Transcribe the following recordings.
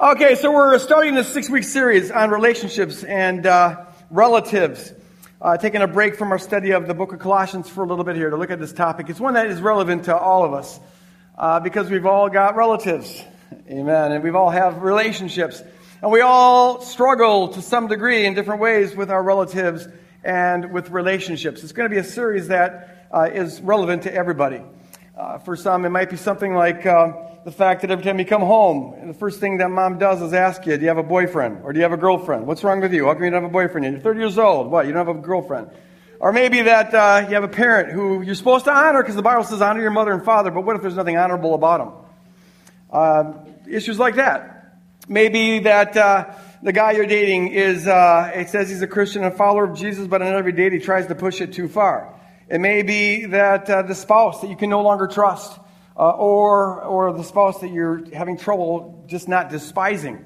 Okay, so we're starting this six week series on relationships and uh, relatives. Uh, taking a break from our study of the book of Colossians for a little bit here to look at this topic. It's one that is relevant to all of us uh, because we've all got relatives. Amen. And we've all have relationships. And we all struggle to some degree in different ways with our relatives and with relationships. It's going to be a series that uh, is relevant to everybody. Uh, for some, it might be something like uh, the fact that every time you come home, the first thing that mom does is ask you, Do you have a boyfriend? Or do you have a girlfriend? What's wrong with you? How come you don't have a boyfriend? You're 30 years old. What? You don't have a girlfriend? Or maybe that uh, you have a parent who you're supposed to honor because the Bible says honor your mother and father, but what if there's nothing honorable about them? Uh, issues like that. Maybe that uh, the guy you're dating is, uh, it says he's a Christian and a follower of Jesus, but on every date he tries to push it too far. It may be that uh, the spouse that you can no longer trust uh, or, or the spouse that you're having trouble just not despising.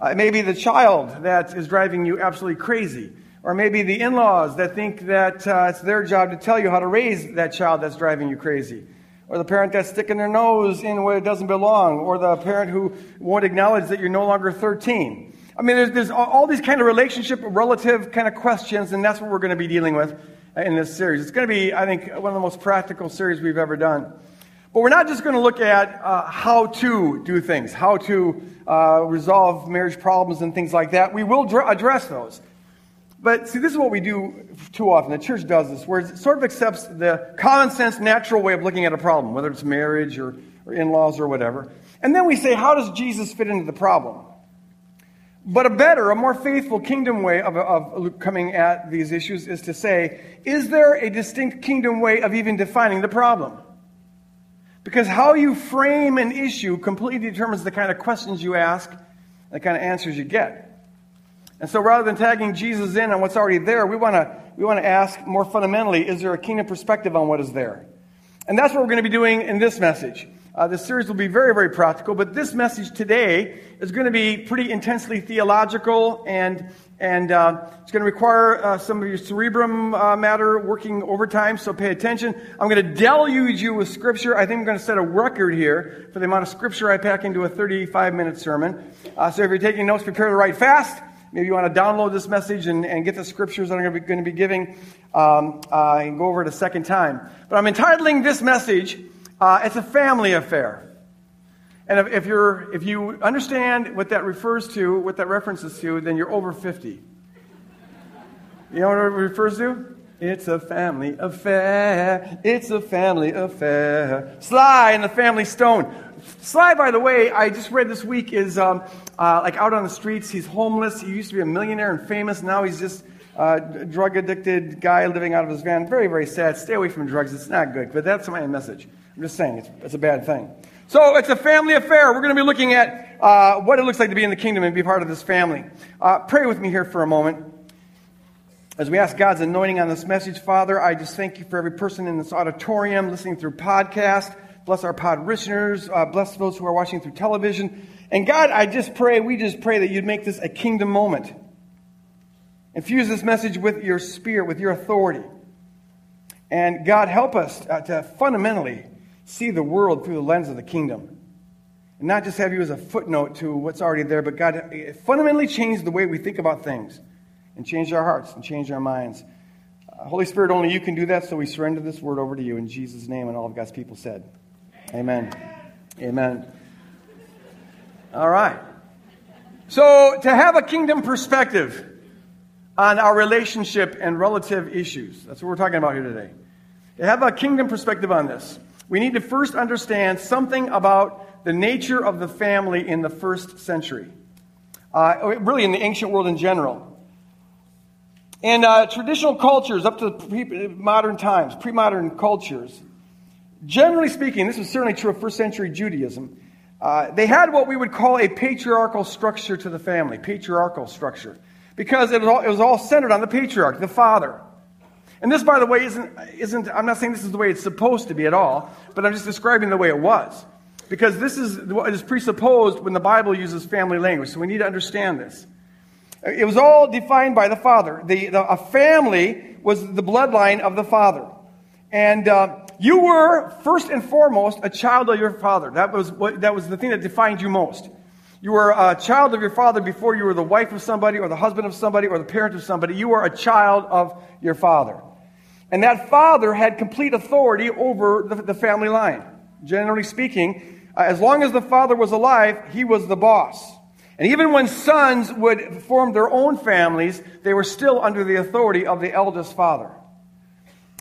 Uh, it may be the child that is driving you absolutely crazy. Or maybe the in laws that think that uh, it's their job to tell you how to raise that child that's driving you crazy. Or the parent that's sticking their nose in where it doesn't belong. Or the parent who won't acknowledge that you're no longer 13. I mean, there's, there's all these kind of relationship, relative kind of questions, and that's what we're going to be dealing with in this series. It's going to be, I think, one of the most practical series we've ever done. But we're not just going to look at uh, how to do things, how to uh, resolve marriage problems and things like that. We will dr- address those. But see, this is what we do too often. The church does this, where it sort of accepts the common sense, natural way of looking at a problem, whether it's marriage or, or in laws or whatever. And then we say, how does Jesus fit into the problem? But a better, a more faithful kingdom way of, of coming at these issues is to say, is there a distinct kingdom way of even defining the problem? Because how you frame an issue completely determines the kind of questions you ask, the kind of answers you get. And so rather than tagging Jesus in on what's already there, we want to we want to ask more fundamentally, is there a kingdom perspective on what is there? And that's what we're going to be doing in this message. Uh, this series will be very, very practical, but this message today is going to be pretty intensely theological, and, and uh, it's going to require uh, some of your cerebrum uh, matter working overtime, so pay attention. I'm going to deluge you with Scripture. I think I'm going to set a record here for the amount of Scripture I pack into a 35 minute sermon. Uh, so if you're taking notes, prepare to write fast. Maybe you want to download this message and, and get the scriptures that I'm going to be, giving um, uh, and go over it a second time. But I'm entitling this message uh, it's a family affair. And if, if, you're, if you understand what that refers to, what that references to, then you're over 50. You know what it refers to? It's a family affair. It's a family affair. Sly and the Family Stone. Sly, by the way, I just read this week is um, uh, like out on the streets. He's homeless. He used to be a millionaire and famous. Now he's just uh, drug addicted guy living out of his van. Very, very sad. Stay away from drugs. It's not good. But that's my message. I'm just saying, it's, it's a bad thing. So it's a family affair. We're going to be looking at uh, what it looks like to be in the kingdom and be part of this family. Uh, pray with me here for a moment. As we ask God's anointing on this message, Father, I just thank you for every person in this auditorium listening through podcast. Bless our pod listeners. Uh, bless those who are watching through television. And God, I just pray, we just pray that you'd make this a kingdom moment. Infuse this message with your spirit, with your authority. And God, help us uh, to fundamentally see the world through the lens of the kingdom. And not just have you as a footnote to what's already there, but God, fundamentally changed the way we think about things and change our hearts and change our minds. Uh, Holy Spirit, only you can do that, so we surrender this word over to you in Jesus' name. And all of God's people said, Amen. Amen. All right. So, to have a kingdom perspective on our relationship and relative issues, that's what we're talking about here today. To have a kingdom perspective on this we need to first understand something about the nature of the family in the first century, uh, really in the ancient world in general. And uh, traditional cultures, up to pre- modern times, pre modern cultures, generally speaking, this was certainly true of first century Judaism, uh, they had what we would call a patriarchal structure to the family, patriarchal structure, because it was all, it was all centered on the patriarch, the father. And this, by the way, isn't, isn't, I'm not saying this is the way it's supposed to be at all, but I'm just describing the way it was. Because this is what is presupposed when the Bible uses family language. So we need to understand this. It was all defined by the father. The, the a family was the bloodline of the father. And uh, you were, first and foremost, a child of your father. That was, what, that was the thing that defined you most. You were a child of your father before you were the wife of somebody, or the husband of somebody, or the parent of somebody. You were a child of your father. And that father had complete authority over the, the family line. Generally speaking, uh, as long as the father was alive, he was the boss. And even when sons would form their own families, they were still under the authority of the eldest father.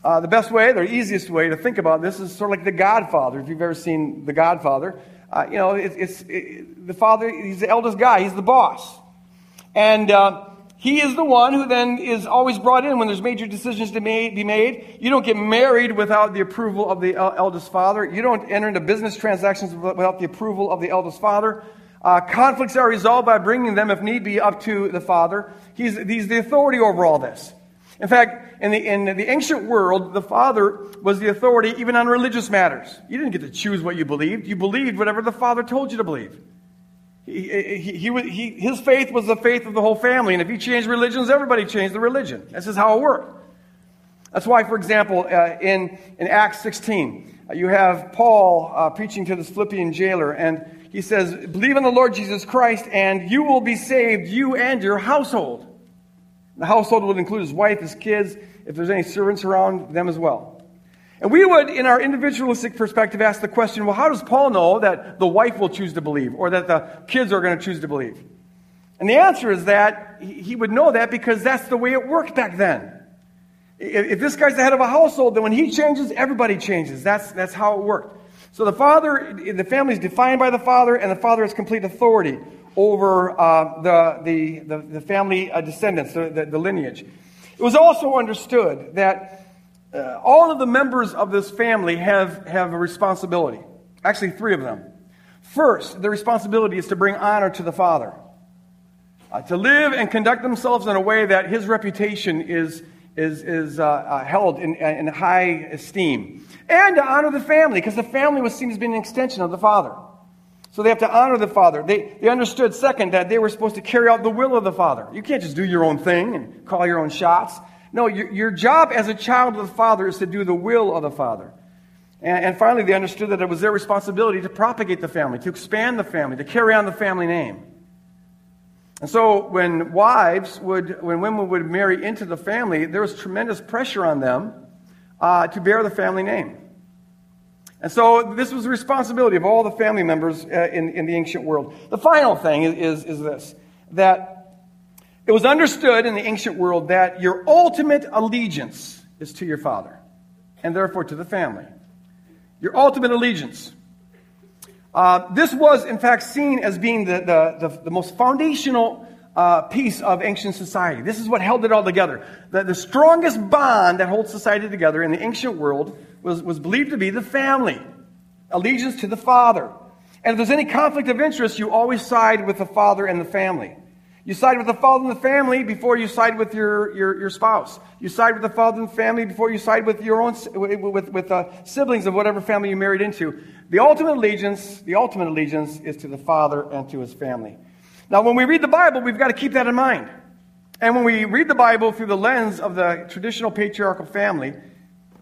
Uh, the best way, the easiest way to think about this is sort of like The Godfather. If you've ever seen The Godfather, uh, you know, it, it's it, the father, he's the eldest guy, he's the boss. And uh, he is the one who then is always brought in when there's major decisions to be made. You don't get married without the approval of the eldest father. You don't enter into business transactions without the approval of the eldest father. Uh, conflicts are resolved by bringing them, if need be, up to the father. He's, he's the authority over all this. In fact, in the, in the ancient world, the father was the authority even on religious matters. You didn't get to choose what you believed. You believed whatever the father told you to believe. He, he, he, his faith was the faith of the whole family, and if he changed religions, everybody changed the religion. This is how it worked. That's why, for example, uh, in, in Acts 16, uh, you have Paul uh, preaching to this Philippian jailer, and he says, Believe in the Lord Jesus Christ, and you will be saved, you and your household. The household would include his wife, his kids, if there's any servants around, them as well. And we would, in our individualistic perspective, ask the question well, how does Paul know that the wife will choose to believe or that the kids are going to choose to believe? And the answer is that he would know that because that's the way it worked back then. If this guy's the head of a household, then when he changes, everybody changes. That's, that's how it worked. So the father, the family is defined by the father, and the father has complete authority over uh, the, the, the, the, family uh, descendants, the, the, the lineage. It was also understood that uh, all of the members of this family have, have a responsibility. Actually, three of them. First, the responsibility is to bring honor to the father, uh, to live and conduct themselves in a way that his reputation is, is, is uh, uh held in, in high esteem, and to honor the family, because the family was seen as being an extension of the father. So they have to honor the father. They, they understood, second, that they were supposed to carry out the will of the father. You can't just do your own thing and call your own shots. No, your, your job as a child of the Father is to do the will of the Father. And, and finally, they understood that it was their responsibility to propagate the family, to expand the family, to carry on the family name. And so when wives would, when women would marry into the family, there was tremendous pressure on them uh, to bear the family name. And so this was the responsibility of all the family members uh, in, in the ancient world. The final thing is, is, is this that it was understood in the ancient world that your ultimate allegiance is to your father, and therefore to the family. Your ultimate allegiance. Uh, this was, in fact, seen as being the, the, the, the most foundational uh, piece of ancient society. This is what held it all together. The, the strongest bond that holds society together in the ancient world was, was believed to be the family, allegiance to the father. And if there's any conflict of interest, you always side with the father and the family. You side with the father in the family before you side with your, your, your spouse. You side with the father in the family before you side with your own with, with uh, siblings of whatever family you married into. The ultimate allegiance, the ultimate allegiance is to the father and to his family. Now, when we read the Bible, we've got to keep that in mind. And when we read the Bible through the lens of the traditional patriarchal family,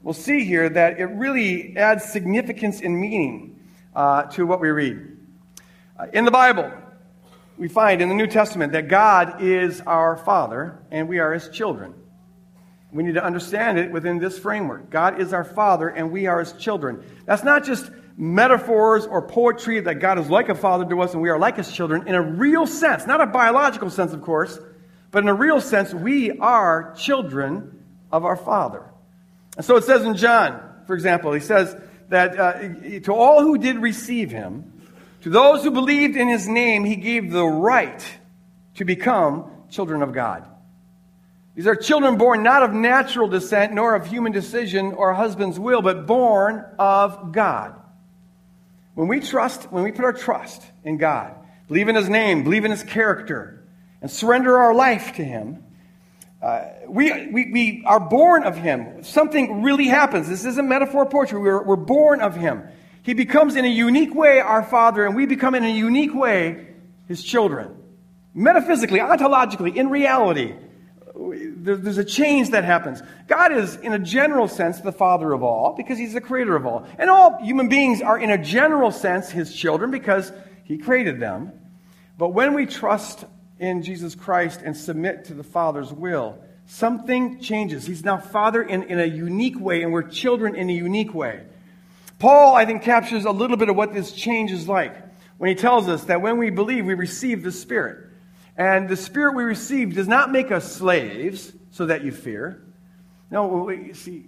we'll see here that it really adds significance and meaning uh, to what we read. Uh, in the Bible, we find in the New Testament that God is our Father and we are His children. We need to understand it within this framework. God is our Father and we are His children. That's not just metaphors or poetry that God is like a father to us and we are like His children in a real sense, not a biological sense, of course, but in a real sense, we are children of our Father. And so it says in John, for example, he says that uh, to all who did receive Him, to those who believed in his name, he gave the right to become children of God. These are children born not of natural descent, nor of human decision or husband's will, but born of God. When we trust, when we put our trust in God, believe in his name, believe in his character, and surrender our life to him, uh, we, we, we are born of him. Something really happens. This isn't metaphor poetry. We're, we're born of him. He becomes in a unique way our Father, and we become in a unique way His children. Metaphysically, ontologically, in reality, there's a change that happens. God is, in a general sense, the Father of all because He's the creator of all. And all human beings are, in a general sense, His children because He created them. But when we trust in Jesus Christ and submit to the Father's will, something changes. He's now Father in, in a unique way, and we're children in a unique way. Paul, I think, captures a little bit of what this change is like when he tells us that when we believe, we receive the Spirit. And the Spirit we receive does not make us slaves so that you fear. No, we see,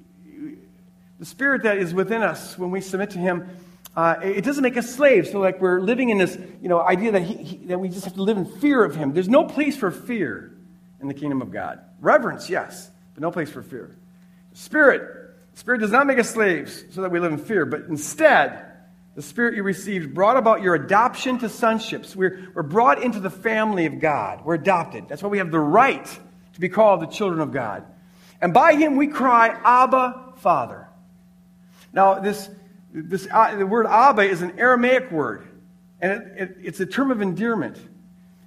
the Spirit that is within us when we submit to Him, uh, it doesn't make us slaves. So, like, we're living in this you know, idea that, he, he, that we just have to live in fear of Him. There's no place for fear in the kingdom of God. Reverence, yes, but no place for fear. Spirit, Spirit does not make us slaves so that we live in fear, but instead, the Spirit you received brought about your adoption to sonships. We're, we're brought into the family of God. We're adopted. That's why we have the right to be called the children of God. And by Him we cry, Abba, Father. Now, this, this, uh, the word Abba is an Aramaic word, and it, it, it's a term of endearment.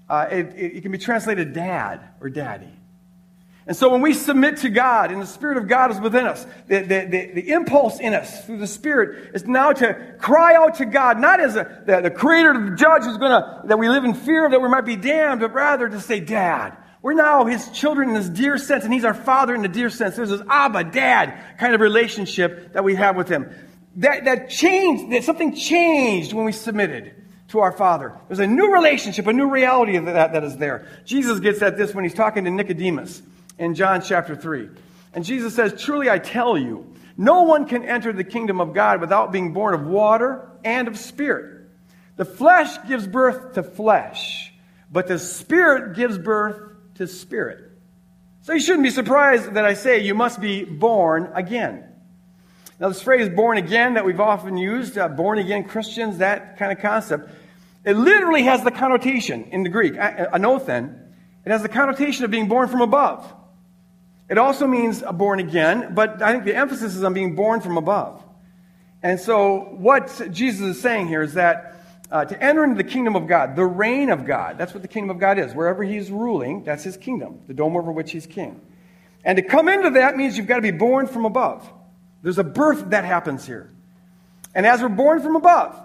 Uh, it, it can be translated dad or daddy. And so when we submit to God and the Spirit of God is within us, the, the, the, the, impulse in us through the Spirit is now to cry out to God, not as a, the, the creator, the judge who's going to, that we live in fear of that we might be damned, but rather to say, Dad. We're now his children in this dear sense, and he's our father in the dear sense. There's this Abba, Dad kind of relationship that we have with him. That, that changed, that something changed when we submitted to our Father. There's a new relationship, a new reality that, that is there. Jesus gets at this when he's talking to Nicodemus in John chapter 3. And Jesus says, Truly I tell you, no one can enter the kingdom of God without being born of water and of spirit. The flesh gives birth to flesh, but the spirit gives birth to spirit. So you shouldn't be surprised that I say you must be born again. Now, this phrase born again that we've often used, uh, born again Christians, that kind of concept, it literally has the connotation in the Greek, anothen, it has the connotation of being born from above. It also means born again, but I think the emphasis is on being born from above. And so, what Jesus is saying here is that uh, to enter into the kingdom of God, the reign of God, that's what the kingdom of God is. Wherever he's ruling, that's his kingdom, the dome over which he's king. And to come into that means you've got to be born from above. There's a birth that happens here. And as we're born from above,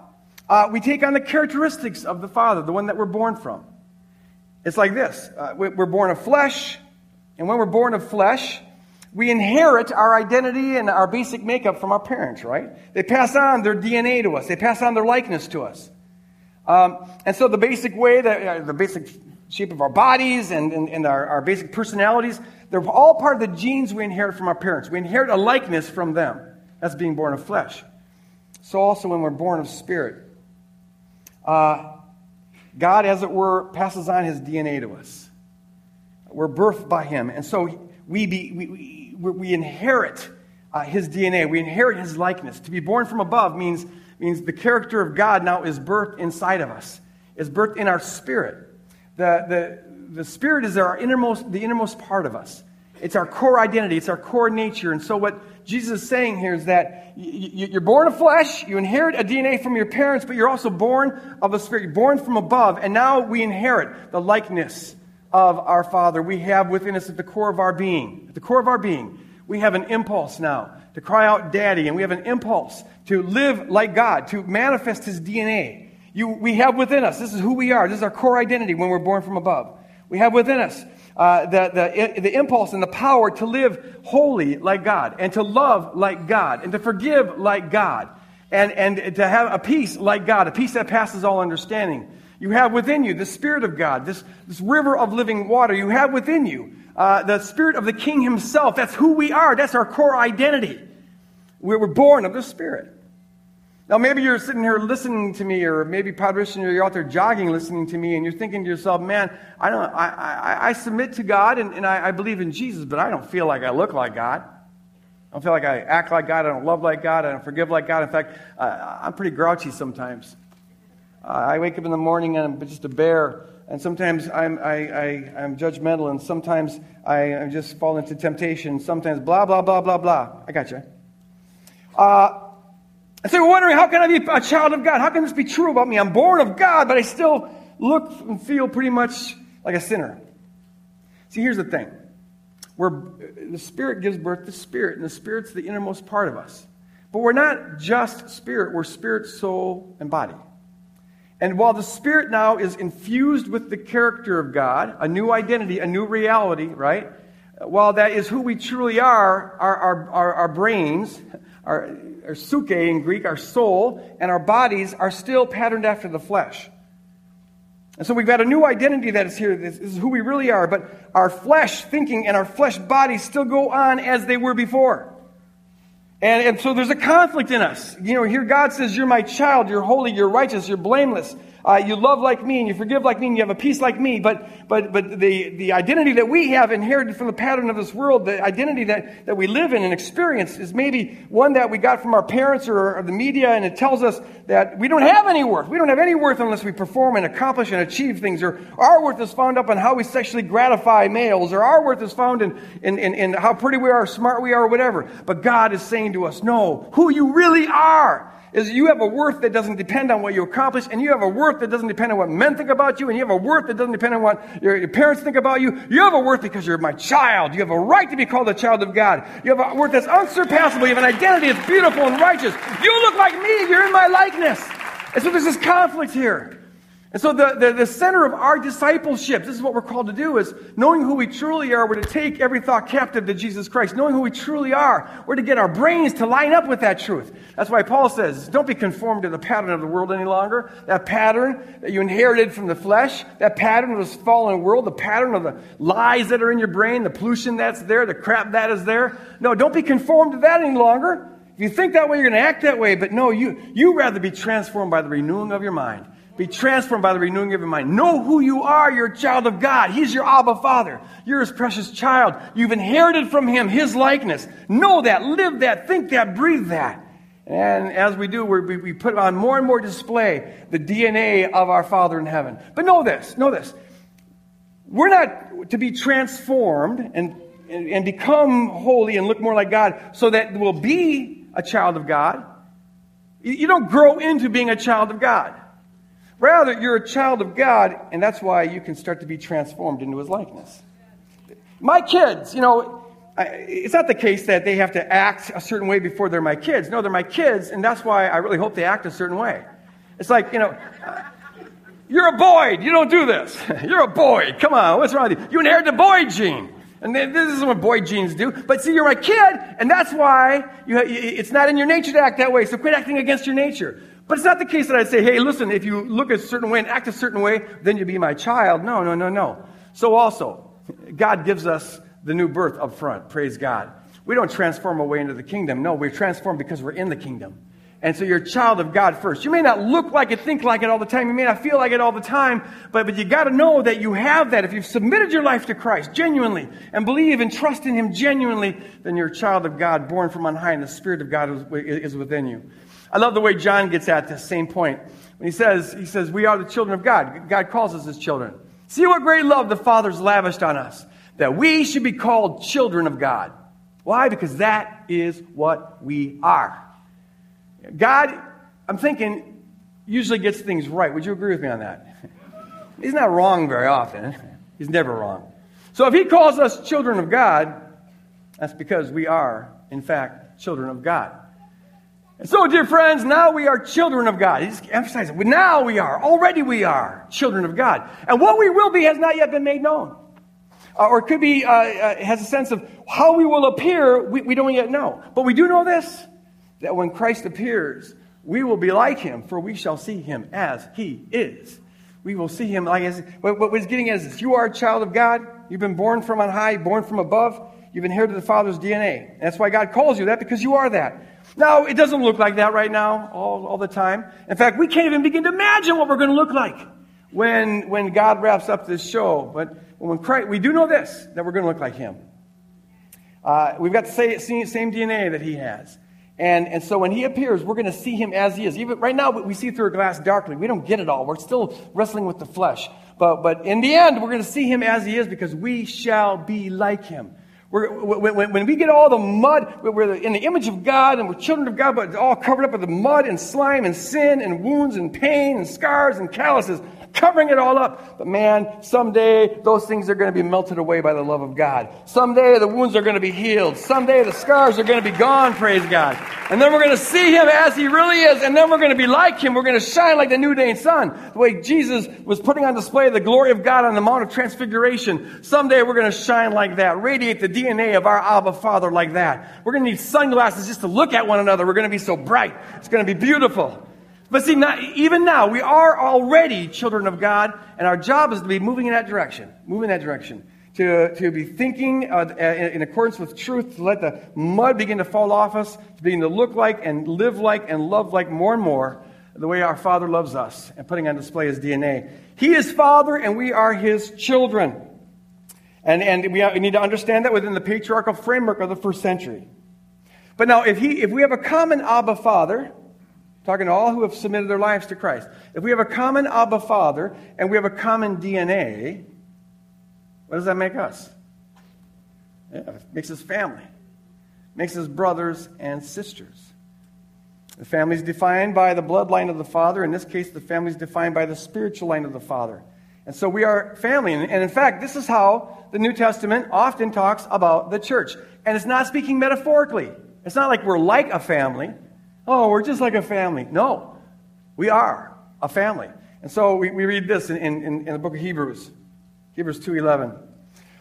uh, we take on the characteristics of the Father, the one that we're born from. It's like this uh, we're born of flesh, and when we're born of flesh, we inherit our identity and our basic makeup from our parents, right? They pass on their DNA to us, they pass on their likeness to us. Um, and so the basic way that uh, the basic shape of our bodies and, and, and our, our basic personalities, they're all part of the genes we inherit from our parents. We inherit a likeness from them. That's being born of flesh. So also when we're born of spirit, uh, God, as it were, passes on his DNA to us. We're birthed by him. And so we, be, we, we, we inherit uh, his DNA. We inherit his likeness. To be born from above means, means the character of God now is birthed inside of us, is birthed in our spirit. The, the, the spirit is our innermost, the innermost part of us. It's our core identity, it's our core nature. And so, what Jesus is saying here is that you're born of flesh, you inherit a DNA from your parents, but you're also born of the Spirit. You're born from above, and now we inherit the likeness of our Father. We have within us at the core of our being, at the core of our being, we have an impulse now to cry out, Daddy, and we have an impulse to live like God, to manifest His DNA. You, we have within us, this is who we are, this is our core identity when we're born from above. We have within us uh, the, the, the impulse and the power to live holy like God, and to love like God, and to forgive like God, and, and to have a peace like God, a peace that passes all understanding. You have within you the Spirit of God, this, this river of living water. You have within you uh, the Spirit of the King Himself. That's who we are. That's our core identity. We were born of the Spirit. Now, maybe you're sitting here listening to me, or maybe, Padre, you're out there jogging listening to me, and you're thinking to yourself, man, I, don't, I, I, I submit to God and, and I, I believe in Jesus, but I don't feel like I look like God. I don't feel like I act like God. I don't love like God. I don't forgive like God. In fact, uh, I'm pretty grouchy sometimes. Uh, I wake up in the morning and I'm just a bear. And sometimes I'm, I, I, I'm judgmental, and sometimes I, I just fall into temptation. Sometimes blah, blah, blah, blah, blah. I got you. Uh, and so you're wondering, how can I be a child of God? How can this be true about me? I'm born of God, but I still look and feel pretty much like a sinner. See, here's the thing. We're, the Spirit gives birth to Spirit, and the Spirit's the innermost part of us. But we're not just spirit, we're spirit, soul, and body. And while the Spirit now is infused with the character of God, a new identity, a new reality, right? While that is who we truly are, our, our, our, our brains, our, our suke in Greek, our soul, and our bodies are still patterned after the flesh. And so we've got a new identity that is here. This is who we really are. But our flesh thinking and our flesh bodies still go on as they were before. And, and so there's a conflict in us. You know, here God says, You're my child, you're holy, you're righteous, you're blameless. Uh, you love like me and you forgive like me and you have a peace like me. But, but, but the, the identity that we have inherited from the pattern of this world, the identity that, that we live in and experience is maybe one that we got from our parents or, or the media and it tells us that we don't have any worth. We don't have any worth unless we perform and accomplish and achieve things. Or our worth is found up in how we sexually gratify males or our worth is found in, in, in, in how pretty we are, smart we are, or whatever. But God is saying to us, no, who you really are is you have a worth that doesn't depend on what you accomplish, and you have a worth that doesn't depend on what men think about you, and you have a worth that doesn't depend on what your, your parents think about you. You have a worth because you're my child. You have a right to be called a child of God. You have a worth that's unsurpassable. You have an identity that's beautiful and righteous. You look like me. You're in my likeness. And so there's this conflict here. And so the, the, the, center of our discipleship, this is what we're called to do, is knowing who we truly are, we're to take every thought captive to Jesus Christ. Knowing who we truly are, we're to get our brains to line up with that truth. That's why Paul says, don't be conformed to the pattern of the world any longer. That pattern that you inherited from the flesh, that pattern of this fallen world, the pattern of the lies that are in your brain, the pollution that's there, the crap that is there. No, don't be conformed to that any longer. If you think that way, you're going to act that way. But no, you, you rather be transformed by the renewing of your mind. Be transformed by the renewing of your mind. Know who you are. You're a child of God. He's your Abba Father. You're his precious child. You've inherited from him his likeness. Know that, live that, think that, breathe that. And as we do, we, we put on more and more display the DNA of our Father in heaven. But know this, know this. We're not to be transformed and, and, and become holy and look more like God so that we'll be a child of God. You don't grow into being a child of God. Rather, you're a child of God, and that's why you can start to be transformed into his likeness. My kids, you know, it's not the case that they have to act a certain way before they're my kids. No, they're my kids, and that's why I really hope they act a certain way. It's like, you know, you're a boy. You don't do this. You're a boy. Come on. What's wrong with you? You inherit the boy gene. And this is what boy genes do. But see, you're my kid, and that's why you, it's not in your nature to act that way. So quit acting against your nature. But it's not the case that I say, hey, listen, if you look a certain way and act a certain way, then you'll be my child. No, no, no, no. So also, God gives us the new birth up front. Praise God. We don't transform away into the kingdom. No, we're transformed because we're in the kingdom. And so you're a child of God first. You may not look like it, think like it all the time. You may not feel like it all the time, but, but you got to know that you have that. If you've submitted your life to Christ genuinely and believe and trust in Him genuinely, then you're a child of God, born from on high, and the Spirit of God is, is within you. I love the way John gets at this same point. When he says, he says, we are the children of God. God calls us his children. See what great love the Father's lavished on us, that we should be called children of God. Why? Because that is what we are. God, I'm thinking, usually gets things right. Would you agree with me on that? He's not wrong very often. He's never wrong. So if he calls us children of God, that's because we are, in fact, children of God. And so, dear friends, now we are children of God. He's emphasizing, now we are, already we are children of God. And what we will be has not yet been made known. Uh, or it could be, uh, uh, has a sense of how we will appear, we, we don't yet know. But we do know this, that when Christ appears, we will be like him, for we shall see him as he is. We will see him like as, what, what he's getting at is this. You are a child of God. You've been born from on high, born from above. You've inherited the Father's DNA. That's why God calls you that, because you are that. Now, it doesn't look like that right now all, all the time. In fact, we can't even begin to imagine what we're going to look like when, when God wraps up this show. But when Christ, we do know this, that we're going to look like Him. Uh, we've got the same, same DNA that He has. And, and so when he appears, we're going to see him as he is. Even right now, we see through a glass darkly. We don't get it all. We're still wrestling with the flesh. But, but in the end, we're going to see him as he is because we shall be like him. We're, when, when, we get all the mud, we're in the image of God and we're children of God, but it's all covered up with the mud and slime and sin and wounds and pain and scars and calluses. Covering it all up. But man, someday those things are going to be melted away by the love of God. Someday the wounds are going to be healed. Someday the scars are going to be gone, praise God. And then we're going to see him as he really is. And then we're going to be like him. We're going to shine like the new day sun. The way Jesus was putting on display the glory of God on the Mount of Transfiguration. Someday we're going to shine like that. Radiate the DNA of our Abba Father like that. We're going to need sunglasses just to look at one another. We're going to be so bright. It's going to be beautiful. But see, not, even now, we are already children of God, and our job is to be moving in that direction, moving in that direction. To, to be thinking uh, in, in accordance with truth, to let the mud begin to fall off us, to begin to look like and live like and love like more and more the way our Father loves us, and putting on display His DNA. He is Father, and we are His children. And, and we, we need to understand that within the patriarchal framework of the first century. But now, if, he, if we have a common Abba Father, talking to all who have submitted their lives to Christ. If we have a common Abba Father and we have a common DNA, what does that make us? Yeah, it makes us family. It makes us brothers and sisters. The family is defined by the bloodline of the Father. In this case, the family is defined by the spiritual line of the Father. And so we are family. And in fact, this is how the New Testament often talks about the church. And it's not speaking metaphorically. It's not like we're like a family. Oh, we're just like a family. No, we are a family. And so we, we read this in, in, in the book of Hebrews, Hebrews 2.11.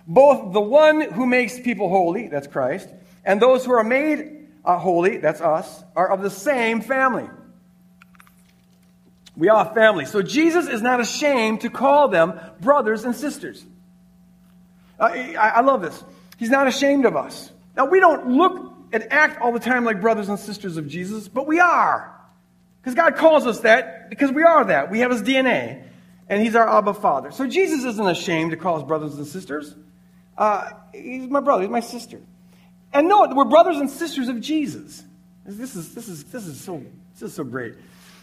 Both the one who makes people holy, that's Christ, and those who are made uh, holy, that's us, are of the same family. We are a family. So Jesus is not ashamed to call them brothers and sisters. Uh, I, I love this. He's not ashamed of us. Now, we don't look and act all the time like brothers and sisters of Jesus, but we are. Because God calls us that because we are that. We have his DNA, and he's our Abba Father. So Jesus isn't ashamed to call us brothers and sisters. Uh, he's my brother, he's my sister. And no, we're brothers and sisters of Jesus. This is, this is, this is, so, this is so great.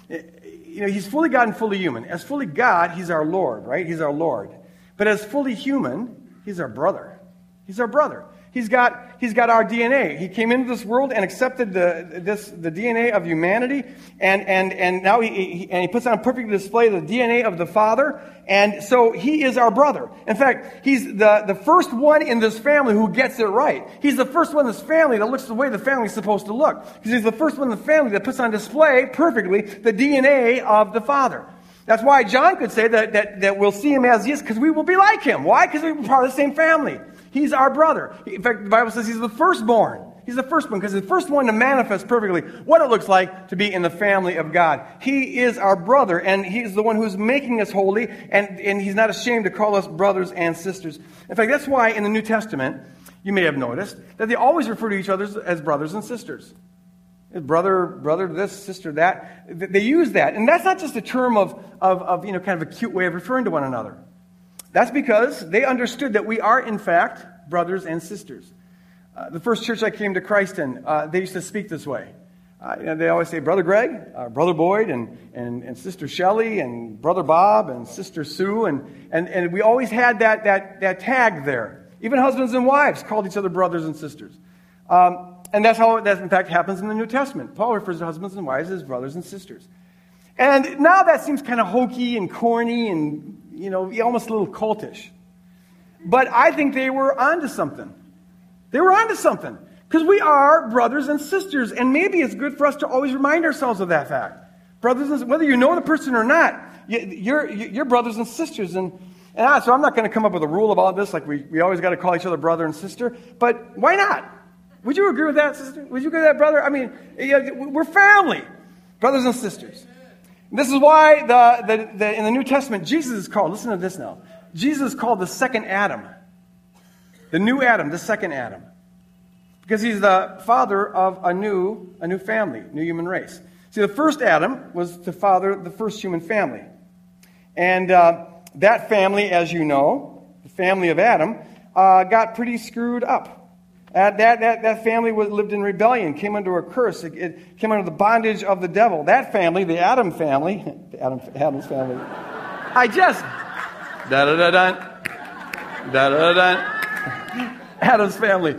You know, he's fully God and fully human. As fully God, he's our Lord, right? He's our Lord. But as fully human, he's our brother. He's our brother. He's got, he's got our DNA. He came into this world and accepted the, this, the DNA of humanity, and, and, and now he, he, and he puts on perfect display the DNA of the Father, and so he is our brother. In fact, he's the, the first one in this family who gets it right. He's the first one in this family that looks the way the family's supposed to look. Because he's the first one in the family that puts on display perfectly the DNA of the Father. That's why John could say that, that, that we'll see him as he is, because we will be like him. Why? Because we're part of the same family. He's our brother. In fact, the Bible says he's the firstborn. He's the first one because he's the first one to manifest perfectly what it looks like to be in the family of God. He is our brother, and he's the one who's making us holy, and, and he's not ashamed to call us brothers and sisters. In fact, that's why in the New Testament, you may have noticed that they always refer to each other as brothers and sisters. Brother, brother, this, sister, that. They use that. And that's not just a term of, of, of you know, kind of a cute way of referring to one another. That's because they understood that we are, in fact, brothers and sisters. Uh, the first church I came to Christ in, uh, they used to speak this way. Uh, you know, they always say, Brother Greg, uh, Brother Boyd, and, and, and Sister Shelley, and Brother Bob, and Sister Sue. And, and, and we always had that, that, that tag there. Even husbands and wives called each other brothers and sisters. Um, and that's how that, in fact, happens in the New Testament. Paul refers to husbands and wives as brothers and sisters. And now that seems kind of hokey and corny and you know, almost a little cultish. But I think they were onto something. They were onto something. Because we are brothers and sisters, and maybe it's good for us to always remind ourselves of that fact. Brothers and whether you know the person or not, you're, you're brothers and sisters. And, and I, so I'm not going to come up with a rule about this, like we, we always got to call each other brother and sister. But why not? Would you agree with that, sister? Would you agree with that, brother? I mean, we're family, brothers and sisters. This is why the, the, the, in the New Testament, Jesus is called, listen to this now. Jesus is called the second Adam. The new Adam, the second Adam. Because he's the father of a new, a new family, new human race. See, the first Adam was to father the first human family. And uh, that family, as you know, the family of Adam, uh, got pretty screwed up. Uh, that, that, that family was, lived in rebellion, came under a curse. It, it, came under the bondage of the devil. That family, the Adam family, the Adam, Adam's family, I just, da da da da, da da da, Adam's family.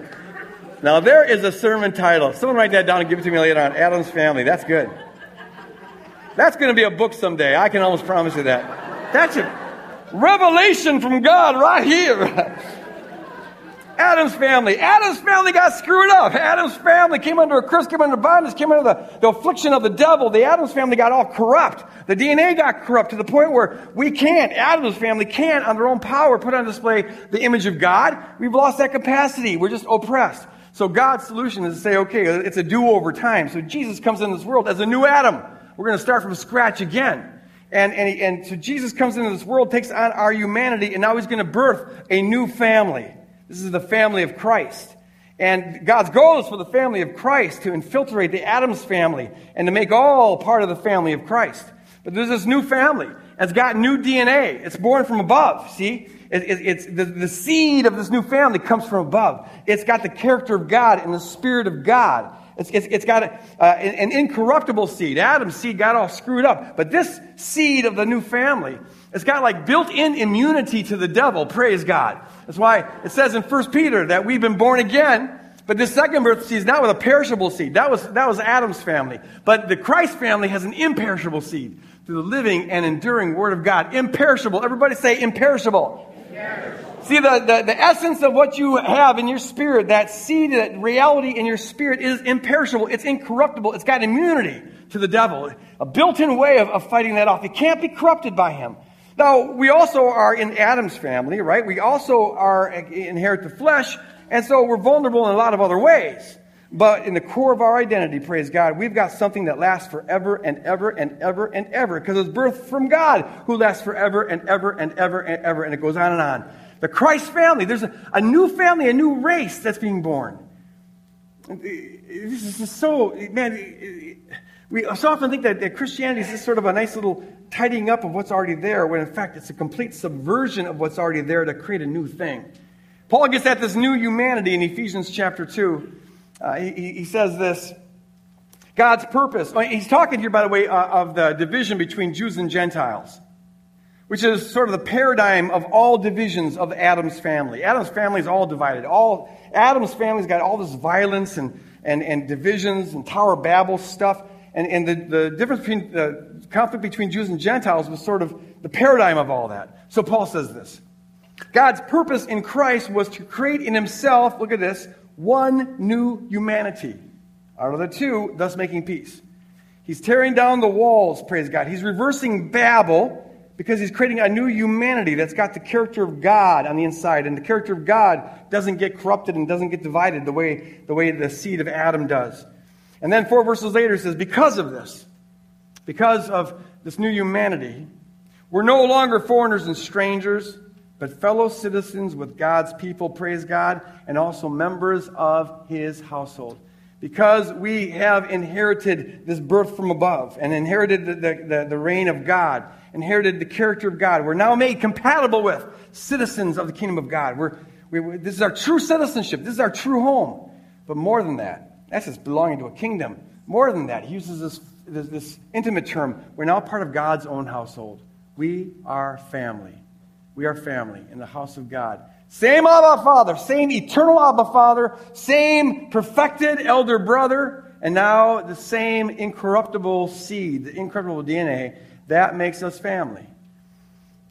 Now there is a sermon title. Someone write that down and give it to me later on. Adam's family. That's good. That's going to be a book someday. I can almost promise you that. That's a revelation from God right here. Adam's family. Adam's family got screwed up. Adam's family came under a curse, came under bondage, came under the, the affliction of the devil. The Adams family got all corrupt. The DNA got corrupt to the point where we can't, Adam's family can't, on their own power, put on display the image of God. We've lost that capacity. We're just oppressed. So God's solution is to say, okay, it's a do-over time. So Jesus comes in this world as a new Adam. We're going to start from scratch again. And, and, and so Jesus comes into this world, takes on our humanity, and now he's going to birth a new family. This is the family of Christ. And God's goal is for the family of Christ to infiltrate the Adams family and to make all part of the family of Christ. But there's this new family. It's got new DNA. It's born from above. See? It, it, it's the, the seed of this new family comes from above. It's got the character of God and the Spirit of God. It's, it's, it's got a, uh, an incorruptible seed. Adam's seed got all screwed up. But this seed of the new family, it's got like built in immunity to the devil. Praise God. That's why it says in 1 Peter that we've been born again. But this second birth seed is not with a perishable seed. That was, that was Adam's family. But the Christ family has an imperishable seed through the living and enduring Word of God. Imperishable. Everybody say imperishable. See, the, the, the, essence of what you have in your spirit, that seed, that reality in your spirit is imperishable. It's incorruptible. It's got immunity to the devil. A built in way of, of fighting that off. It can't be corrupted by him. Now, we also are in Adam's family, right? We also are inherit the flesh, and so we're vulnerable in a lot of other ways. But in the core of our identity, praise God, we've got something that lasts forever and ever and ever and ever because it's birthed from God who lasts forever and ever and ever and ever. And it goes on and on. The Christ family, there's a, a new family, a new race that's being born. This is so, man, we so often think that, that Christianity is just sort of a nice little tidying up of what's already there, when in fact it's a complete subversion of what's already there to create a new thing. Paul gets at this new humanity in Ephesians chapter 2. Uh, he, he, says this God's purpose. He's talking here, by the way, uh, of the division between Jews and Gentiles, which is sort of the paradigm of all divisions of Adam's family. Adam's family is all divided. All Adam's family's got all this violence and, and, and divisions and Tower Babel stuff. And, and the, the difference between the conflict between Jews and Gentiles was sort of the paradigm of all that. So Paul says this God's purpose in Christ was to create in himself, look at this, one new humanity out of the two, thus making peace. He's tearing down the walls, praise God. He's reversing Babel because he's creating a new humanity that's got the character of God on the inside. And the character of God doesn't get corrupted and doesn't get divided the way the, way the seed of Adam does. And then four verses later, it says, Because of this, because of this new humanity, we're no longer foreigners and strangers, but fellow citizens with God's people, praise God, and also members of his household. Because we have inherited this birth from above and inherited the, the, the, reign of God, inherited the character of God, we're now made compatible with citizens of the kingdom of God. We're, we, this is our true citizenship. This is our true home. But more than that, that's just belonging to a kingdom. More than that, he uses this, this, this intimate term. We're now part of God's own household. We are family. We are family in the house of God. Same Abba Father, same eternal Abba Father, same perfected elder brother, and now the same incorruptible seed, the incorruptible DNA. That makes us family.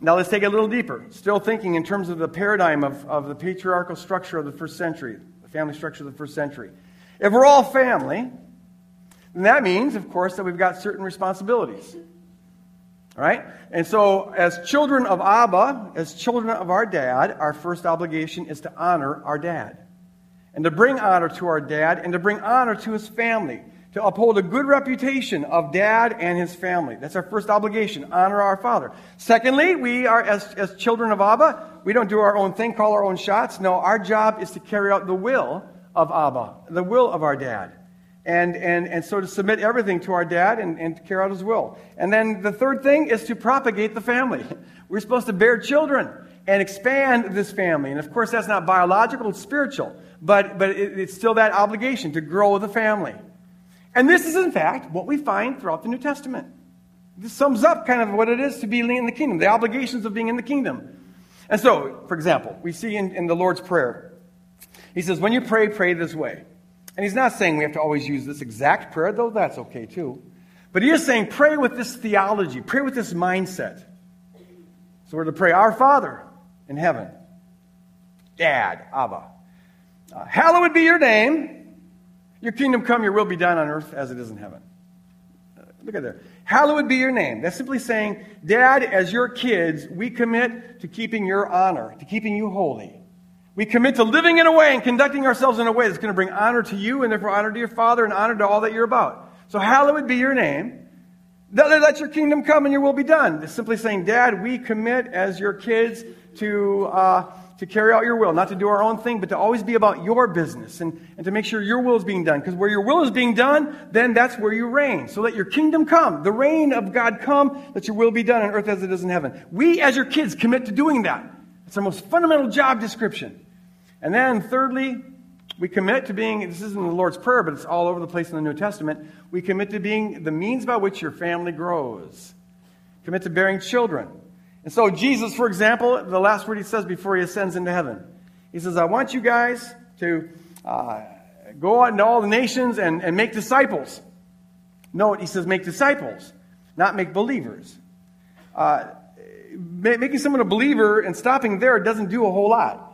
Now let's take it a little deeper. Still thinking in terms of the paradigm of, of the patriarchal structure of the first century, the family structure of the first century. If we're all family, then that means, of course, that we've got certain responsibilities. Right? And so, as children of Abba, as children of our dad, our first obligation is to honor our dad. And to bring honor to our dad and to bring honor to his family. To uphold a good reputation of dad and his family. That's our first obligation. Honor our father. Secondly, we are, as, as children of Abba, we don't do our own thing, call our own shots. No, our job is to carry out the will of Abba, the will of our dad. And, and, and so to submit everything to our dad and, and to carry out his will. And then the third thing is to propagate the family. We're supposed to bear children and expand this family. And of course, that's not biological, it's spiritual. But, but it, it's still that obligation to grow the family. And this is, in fact, what we find throughout the New Testament. This sums up kind of what it is to be in the kingdom, the obligations of being in the kingdom. And so, for example, we see in, in the Lord's Prayer, he says, when you pray, pray this way. And he's not saying we have to always use this exact prayer, though that's okay too. But he is saying pray with this theology, pray with this mindset. So we're to pray, Our Father in heaven, Dad, Abba. Uh, hallowed be your name. Your kingdom come, your will be done on earth as it is in heaven. Uh, look at there. Hallowed be your name. That's simply saying, Dad, as your kids, we commit to keeping your honor, to keeping you holy. We commit to living in a way and conducting ourselves in a way that's going to bring honor to you and therefore honor to your Father and honor to all that you're about. So hallowed be your name. Let your kingdom come and your will be done. It's simply saying, Dad, we commit as your kids to, uh, to carry out your will, not to do our own thing, but to always be about your business and, and to make sure your will is being done. Because where your will is being done, then that's where you reign. So let your kingdom come, the reign of God come, that your will be done on earth as it is in heaven. We, as your kids, commit to doing that. It's our most fundamental job description. And then, thirdly, we commit to being, this isn't the Lord's Prayer, but it's all over the place in the New Testament. We commit to being the means by which your family grows. Commit to bearing children. And so, Jesus, for example, the last word he says before he ascends into heaven, he says, I want you guys to uh, go out into all the nations and, and make disciples. Note, he says, make disciples, not make believers. Uh, making someone a believer and stopping there doesn't do a whole lot.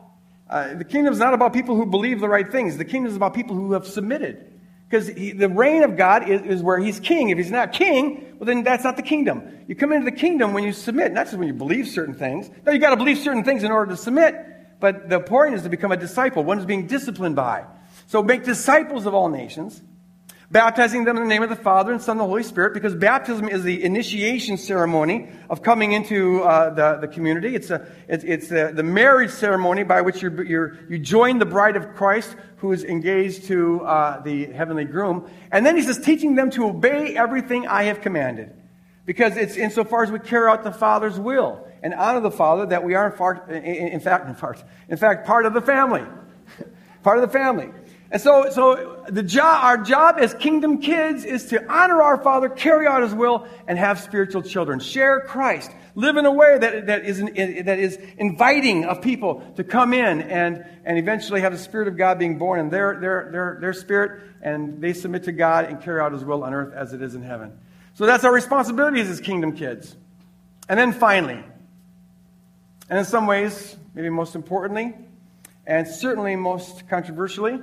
Uh, the kingdom is not about people who believe the right things. The kingdom is about people who have submitted. Because the reign of God is, is, where he's king. If he's not king, well, then that's not the kingdom. You come into the kingdom when you submit, not just when you believe certain things. No, you got to believe certain things in order to submit. But the point is to become a disciple, one who's being disciplined by. So make disciples of all nations baptizing them in the name of the Father and Son and the Holy Spirit, because baptism is the initiation ceremony of coming into uh, the, the community. It's, a, it's, it's the, the marriage ceremony by which you're, you're, you join the bride of Christ who is engaged to uh, the heavenly groom. And then he says, teaching them to obey everything I have commanded. Because it's insofar as we carry out the Father's will and honor the Father that we are, in, far, in, in fact, in, fact, in fact, part of the family. part of the family. And so, so the job, our job as kingdom kids is to honor our Father, carry out His will, and have spiritual children. Share Christ. Live in a way that, that, is, that is inviting of people to come in and, and eventually have the Spirit of God being born in their, their, their, their spirit, and they submit to God and carry out His will on earth as it is in heaven. So that's our responsibilities as kingdom kids. And then finally, and in some ways, maybe most importantly, and certainly most controversially,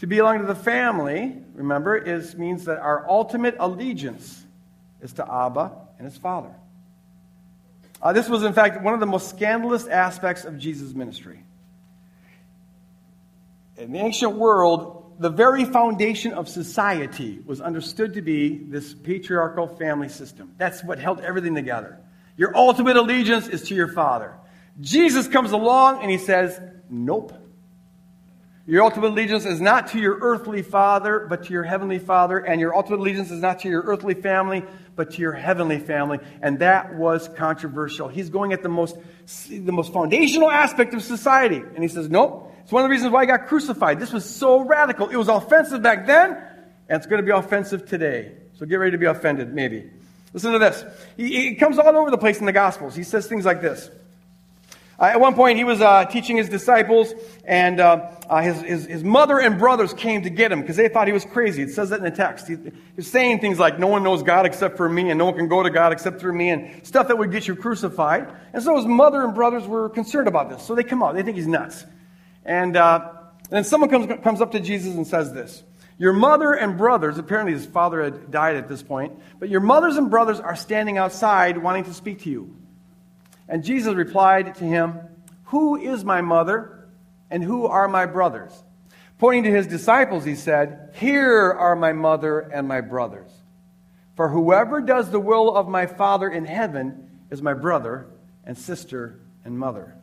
to belong to the family, remember, is, means that our ultimate allegiance is to Abba and his Father. Uh, this was, in fact, one of the most scandalous aspects of Jesus' ministry. In the ancient world, the very foundation of society was understood to be this patriarchal family system. That's what held everything together. Your ultimate allegiance is to your father. Jesus comes along and he says, Nope. Your ultimate allegiance is not to your earthly father, but to your heavenly father. And your ultimate allegiance is not to your earthly family, but to your heavenly family. And that was controversial. He's going at the most, the most foundational aspect of society. And he says, nope. It's one of the reasons why I got crucified. This was so radical. It was offensive back then, and it's going to be offensive today. So get ready to be offended, maybe. Listen to this. He, he comes all over the place in the Gospels. He says things like this. Uh, at one point, he was uh, teaching his disciples, and uh, uh, his, his, his, mother and brothers came to get him because they thought he was crazy. It says that in the text. He, he's saying things like, No one knows God except for me, and no one can go to God except through me, and stuff that would get you crucified. And so his mother and brothers were concerned about this. So they come out. They think he's nuts. And, uh, and then someone comes, comes up to Jesus and says this Your mother and brothers, apparently his father had died at this point, but your mothers and brothers are standing outside wanting to speak to you. And Jesus replied to him, Who is my mother and who are my brothers? Pointing to his disciples, he said, Here are my mother and my brothers. For whoever does the will of my Father in heaven is my brother and sister and mother.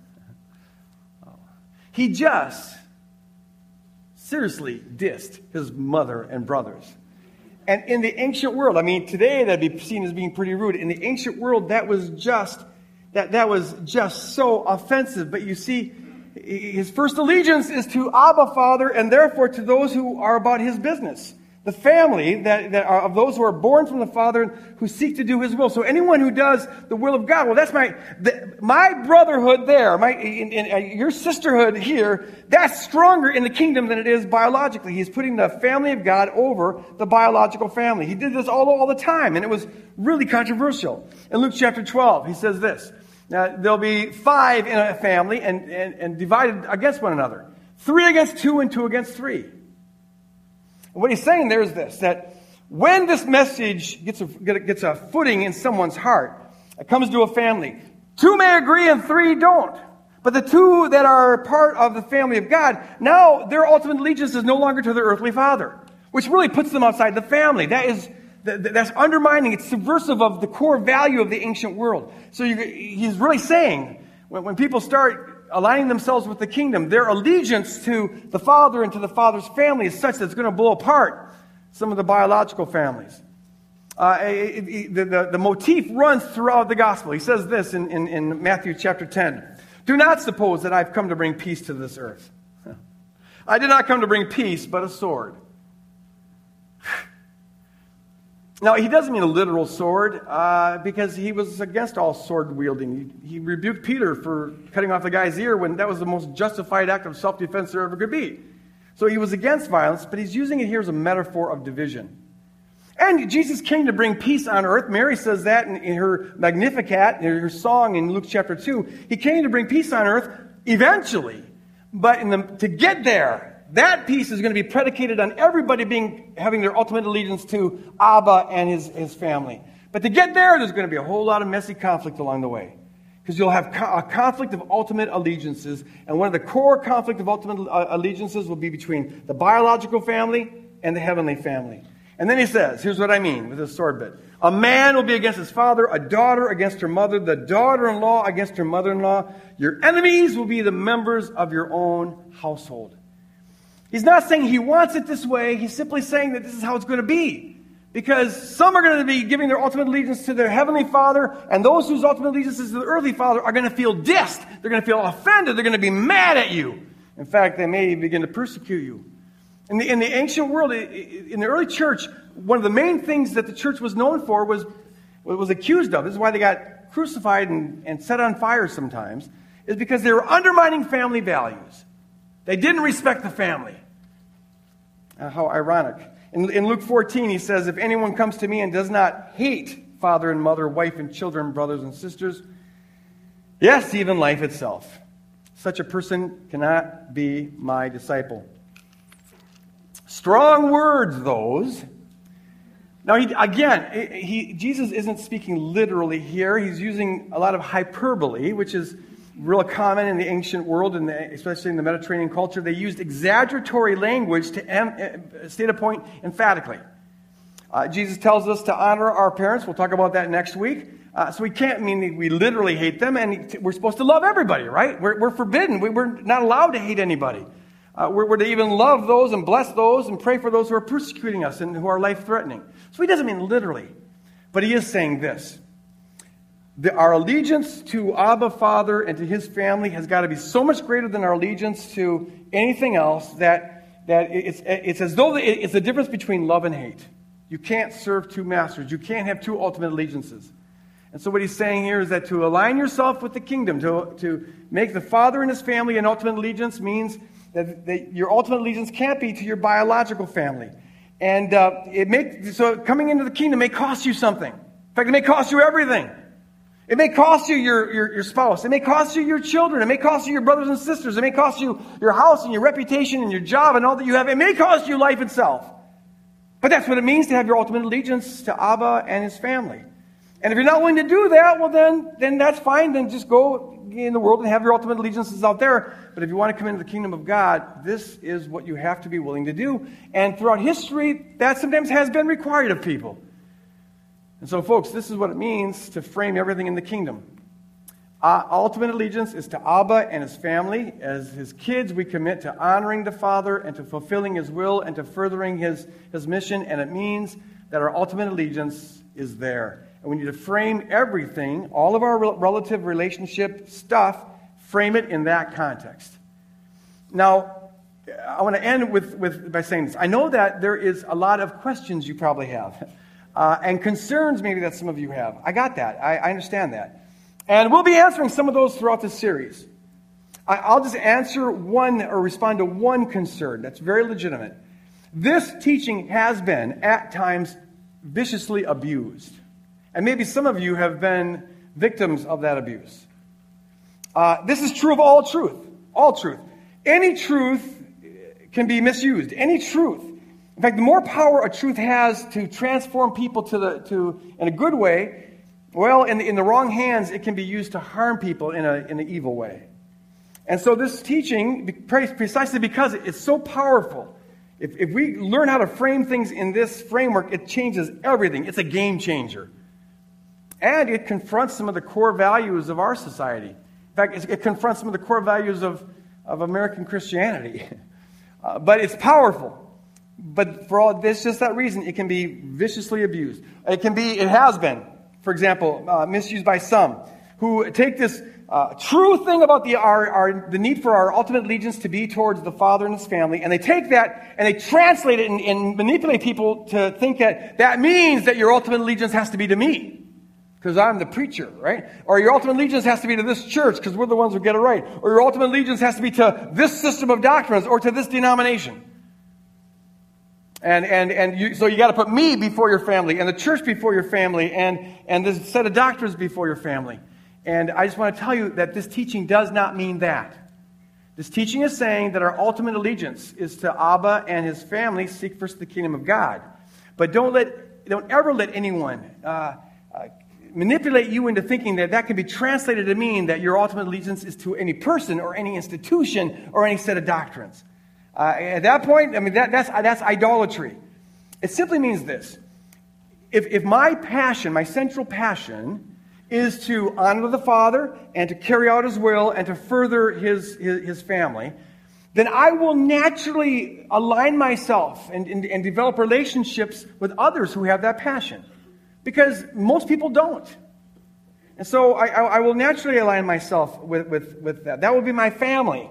Oh. He just seriously dissed his mother and brothers. And in the ancient world, I mean, today that'd be seen as being pretty rude. In the ancient world, that was just that, that was just so offensive. But you see, his first allegiance is to Abba Father and therefore to those who are about his business. The family that, that are of those who are born from the Father and who seek to do his will. So anyone who does the will of God, well, that's my, the, my brotherhood there, my, in, in, uh, your sisterhood here, that's stronger in the kingdom than it is biologically. He's putting the family of God over the biological family. He did this all, all the time, and it was really controversial. In Luke chapter 12, he says this. Now, there'll be five in a family and, and, and divided against one another. Three against two and two against three. And what he's saying there is this, that when this message gets a, gets a footing in someone's heart, it comes to a family. Two may agree and three don't. But the two that are part of the family of God, now their ultimate allegiance is no longer to their earthly father, which really puts them outside the family. That is, that's undermining, it's subversive of the core value of the ancient world. So you, he's really saying, when, when people start aligning themselves with the kingdom, their allegiance to the father and to the father's family is such that it's going to blow apart some of the biological families. Uh, it, it, the, the, the, motif runs throughout the gospel. He says this in, in, in Matthew chapter 10. Do not suppose that I've come to bring peace to this earth. I did not come to bring peace, but a sword. Now, he doesn't mean a literal sword uh, because he was against all sword wielding. He, he, rebuked Peter for cutting off the guy's ear when that was the most justified act of self defense there ever could be. So he was against violence, but he's using it here as a metaphor of division. And Jesus came to bring peace on earth. Mary says that in, in her Magnificat, in her song in Luke chapter 2. He came to bring peace on earth eventually. But the, to get there, that peace is going to be predicated on everybody being, having their ultimate allegiance to Abba and his, his family. But to get there, there's going to be a whole lot of messy conflict along the way. Because you'll have co- a conflict of ultimate allegiances. And one of the core conflict of ultimate uh, allegiances will be between the biological family and the heavenly family. And then he says, here's what I mean with this sword bit. A man will be against his father, a daughter against her mother, the daughter in law against her mother in law. Your enemies will be the members of your own household. He's not saying he wants it this way, he's simply saying that this is how it's going to be. Because some are going to be giving their ultimate allegiance to their heavenly father, and those whose ultimate allegiance is to the earthly father are going to feel dissed. They're going to feel offended. They're going to be mad at you. In fact, they may begin to persecute you. In the, in the ancient world, in the early church, one of the main things that the church was known for was, was accused of. This is why they got crucified and, and set on fire sometimes, is because they were undermining family values. They didn't respect the family. Uh, how ironic. In, in Luke 14, he says, If anyone comes to me and does not hate father and mother, wife and children, brothers and sisters, yes, even life itself, such a person cannot be my disciple. Strong words, those. Now, he, again, he, Jesus isn't speaking literally here. He's using a lot of hyperbole, which is real common in the ancient world, and especially in the Mediterranean culture. They used exaggeratory language to em, eh, state a point emphatically. Uh, Jesus tells us to honor our parents. We'll talk about that next week. Uh, so we can't mean we literally hate them, and we're supposed to love everybody, right? We're, we're forbidden. We, are not allowed to hate anybody. Uh, we're, we're, to even love those and bless those and pray for those who are persecuting us and who are life threatening. So he doesn't mean literally, but he is saying this. The, our allegiance to Abba Father and to his family has got to be so much greater than our allegiance to anything else that, that it's, it's as though it's the difference between love and hate. You can't serve two masters, you can't have two ultimate allegiances. And so, what he's saying here is that to align yourself with the kingdom, to, to make the Father and his family an ultimate allegiance, means that, that your ultimate allegiance can't be to your biological family. And uh, it may, so coming into the kingdom may cost you something. In fact, it may cost you everything. It may cost you your, your, your, spouse. It may cost you your children. It may cost you your brothers and sisters. It may cost you your house and your reputation and your job and all that you have. It may cost you life itself. But that's what it means to have your ultimate allegiance to Abba and his family. And if you're not willing to do that, well, then, then that's fine. Then just go in the world and have your ultimate allegiances out there. But if you want to come into the kingdom of God, this is what you have to be willing to do. And throughout history, that sometimes has been required of people. And so, folks, this is what it means to frame everything in the kingdom. Uh, ultimate allegiance is to Abba and his family. As his kids, we commit to honoring the Father and to fulfilling his will and to furthering his, his mission. And it means that our ultimate allegiance is there. And we need to frame everything, all of our relative relationship stuff, frame it in that context. Now, I want to end with, with, by saying this. I know that there is a lot of questions you probably have, uh, and concerns maybe that some of you have. I got that. I, I understand that. And we'll be answering some of those throughout this series. I, I'll just answer one or respond to one concern that's very legitimate. This teaching has been, at times, viciously abused. And maybe some of you have been victims of that abuse. Uh, this is true of all truth. All truth. Any truth can be misused. Any truth. In fact, the more power a truth has to transform people to the, to, in a good way, well, in the, in the wrong hands, it can be used to harm people in, a, in an evil way. And so, this teaching, precisely because it's so powerful, if, if we learn how to frame things in this framework, it changes everything. It's a game changer. And it confronts some of the core values of our society. In fact, it confronts some of the core values of, of American Christianity. Uh, but it's powerful. But for all this, just that reason, it can be viciously abused. It can be, it has been, for example, uh, misused by some who take this uh, true thing about the, our, our, the need for our ultimate allegiance to be towards the Father and His family, and they take that and they translate it and, and manipulate people to think that that means that your ultimate allegiance has to be to me because I'm the preacher, right? Or your ultimate allegiance has to be to this church because we're the ones who get it right. Or your ultimate allegiance has to be to this system of doctrines or to this denomination. And, and, and you, so you got to put me before your family and the church before your family and, and this set of doctrines before your family. And I just want to tell you that this teaching does not mean that. This teaching is saying that our ultimate allegiance is to Abba and his family seek first the kingdom of God. But don't let, don't ever let anyone uh, uh, manipulate you into thinking that that can be translated to mean that your ultimate allegiance is to any person or any institution or any set of doctrines. Uh, at that point, I mean, that, that's, that's idolatry. It simply means this. If, if my passion, my central passion, is to honor the Father and to carry out His will and to further His, his, his family, then I will naturally align myself and, and, and develop relationships with others who have that passion. Because most people don't. And so I, I, I will naturally align myself with, with, with that. That will be my family.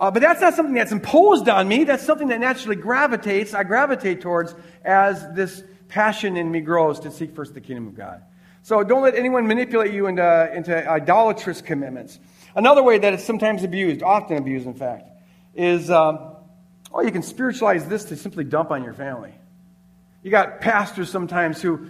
Uh, but that's not something that's imposed on me. That's something that naturally gravitates, I gravitate towards as this passion in me grows to seek first the kingdom of God. So don't let anyone manipulate you into, into idolatrous commitments. Another way that it's sometimes abused, often abused, in fact, is um, oh, you can spiritualize this to simply dump on your family. You got pastors sometimes who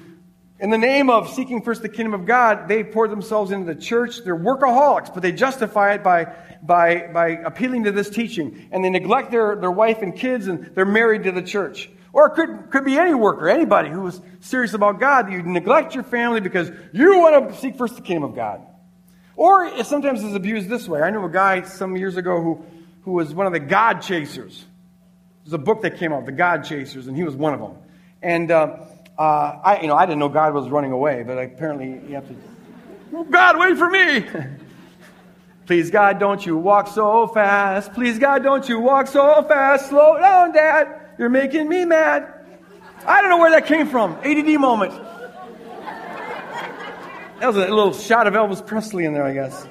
in the name of seeking first the kingdom of God, they pour themselves into the church. They're workaholics, but they justify it by, by, by appealing to this teaching. And they neglect their, their wife and kids, and they're married to the church. Or it could, could be any worker, anybody who is serious about God. You neglect your family because you want to seek first the kingdom of God. Or it sometimes is abused this way. I knew a guy some years ago who, who was one of the God chasers. There's a book that came out, The God Chasers, and he was one of them. And uh, uh, I, you know, I didn't know God was running away, but apparently you have to. God, wait for me! Please, God, don't you walk so fast. Please, God, don't you walk so fast. Slow down, Dad. You're making me mad. I don't know where that came from. ADD moment. That was a little shot of Elvis Presley in there, I guess.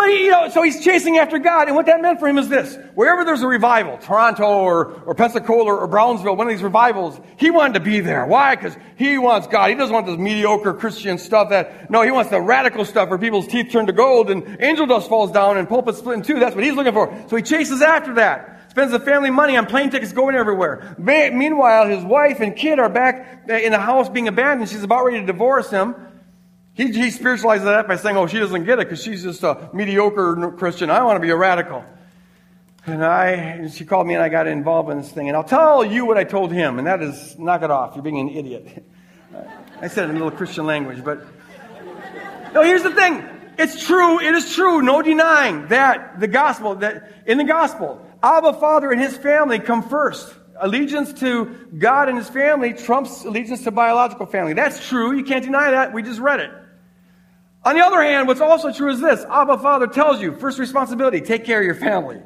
But, you know, so he's chasing after God. And what that meant for him is this. Wherever there's a revival, Toronto or, or Pensacola or Brownsville, one of these revivals, he wanted to be there. Why? Because he wants God. He doesn't want this mediocre Christian stuff that, no, he wants the radical stuff where people's teeth turn to gold and angel dust falls down and pulpits split in two. That's what he's looking for. So he chases after that. Spends the family money on plane tickets going everywhere. Meanwhile, his wife and kid are back in the house being abandoned. She's about ready to divorce him. He, he spiritualizes that by saying, oh, she doesn't get it because she's just a mediocre Christian. I want to be a radical. And I, she called me and I got involved in this thing. And I'll tell you what I told him, and that is, knock it off. You're being an idiot. I said it in a little Christian language, but no, here's the thing. It's true. It is true. No denying that the gospel, that in the gospel, Abba Father and his family come first. Allegiance to God and his family trumps allegiance to biological family. That's true. You can't deny that. We just read it. On the other hand, what's also true is this Abba Father tells you, first responsibility, take care of your family.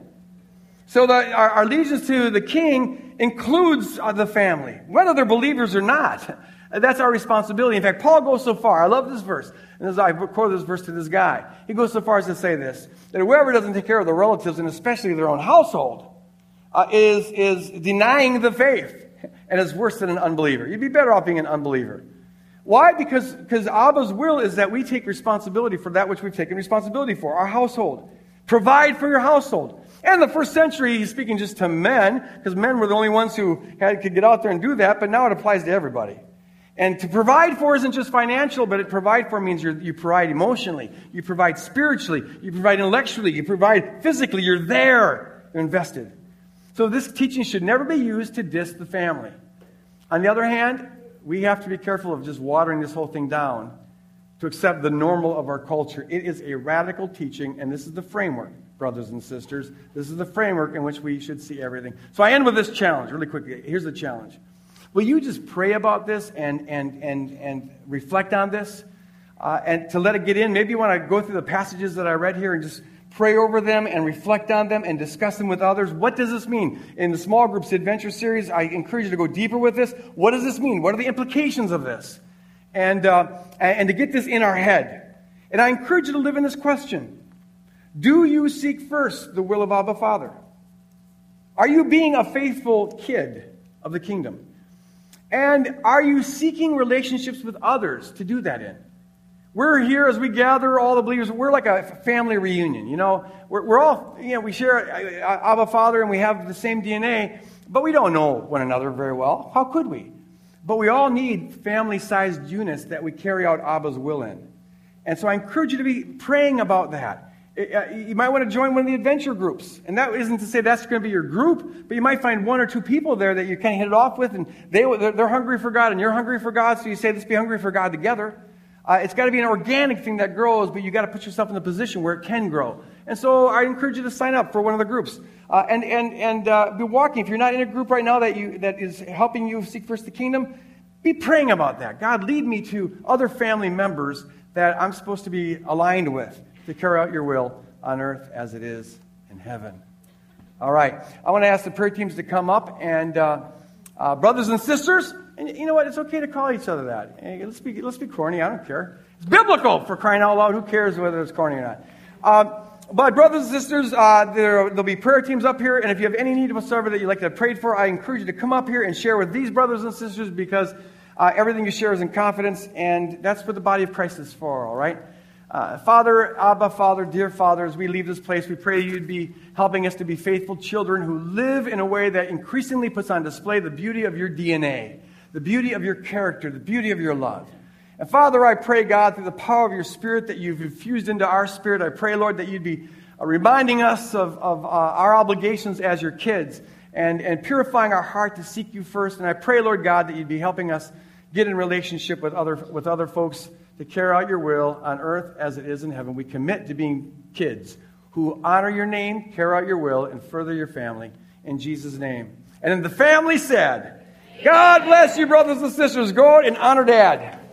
So the, our, our, allegiance to the king includes uh, the family, whether they're believers or not. That's our responsibility. In fact, Paul goes so far. I love this verse. And as I quote this verse to this guy, he goes so far as to say this that whoever doesn't take care of their relatives, and especially their own household, uh, is, is denying the faith and is worse than an unbeliever. You'd be better off being an unbeliever. Why? Because, because Abba's will is that we take responsibility for that which we've taken responsibility for, our household. Provide for your household. And the first century, he's speaking just to men, because men were the only ones who had, could get out there and do that, but now it applies to everybody. And to provide for isn't just financial, but it provide for means you provide emotionally, you provide spiritually, you provide intellectually, you provide physically. You're there, you're invested. So this teaching should never be used to diss the family. On the other hand, we have to be careful of just watering this whole thing down to accept the normal of our culture. It is a radical teaching, and this is the framework, brothers and sisters. This is the framework in which we should see everything. So I end with this challenge really quickly. Here's the challenge. Will you just pray about this and, and, and, and reflect on this? Uh, and to let it get in, maybe you want to go through the passages that I read here and just pray over them and reflect on them and discuss them with others. What does this mean? In the small groups adventure series, I encourage you to go deeper with this. What does this mean? What are the implications of this? And, uh, and to get this in our head. And I encourage you to live in this question Do you seek first the will of Abba Father? Are you being a faithful kid of the kingdom? And are you seeking relationships with others to do that in? We're here as we gather all the believers. We're like a family reunion, you know. We're, we're all, you know, we share uh, Abba Father and we have the same DNA, but we don't know one another very well. How could we? But we all need family sized units that we carry out Abba's will in. And so I encourage you to be praying about that. Uh, you might want to join one of the adventure groups. And that isn't to say that's going to be your group, but you might find one or two people there that you kind of hit it off with, and they, they're hungry for God, and you're hungry for God, so you say, let's be hungry for God together. Uh, it's got to be an organic thing that grows, but you've got to put yourself in the position where it can grow. And so I encourage you to sign up for one of the groups. Uh, and and, and uh, be walking. If you're not in a group right now that, you, that is helping you seek first the kingdom, be praying about that. God, lead me to other family members that I'm supposed to be aligned with to carry out your will on earth as it is in heaven. All right. I want to ask the prayer teams to come up. And uh, uh, brothers and sisters, and you know what? It's okay to call each other that. Let's, be, let's be corny. I don't care. It's biblical for crying out loud. Who cares whether it's corny or not? Um, but, brothers and sisters, uh, there, will be prayer teams up here. And if you have any need whatsoever that you'd like to have prayed for, I encourage you to come up here and share with these brothers and sisters because uh, everything you share is in confidence. And that's what the body of Christ is for, all right? Uh, Father, Abba, Father, dear Father, as we leave this place, we pray you'd be helping us to be faithful children who live in a way that increasingly puts on display the beauty of your DNA, the beauty of your character, the beauty of your love. And Father, I pray, God, through the power of your Spirit that you've infused into our spirit, I pray, Lord, that you'd be uh, reminding us of, of uh, our obligations as your kids and, and purifying our heart to seek you first. And I pray, Lord God, that you'd be helping us get in relationship with other, with other folks to carry out your will on earth as it is in heaven. We commit to being kids who honor your name, carry out your will, and further your family in Jesus' name. And then the family said, God bless you, brothers and sisters. Go out and honor dad.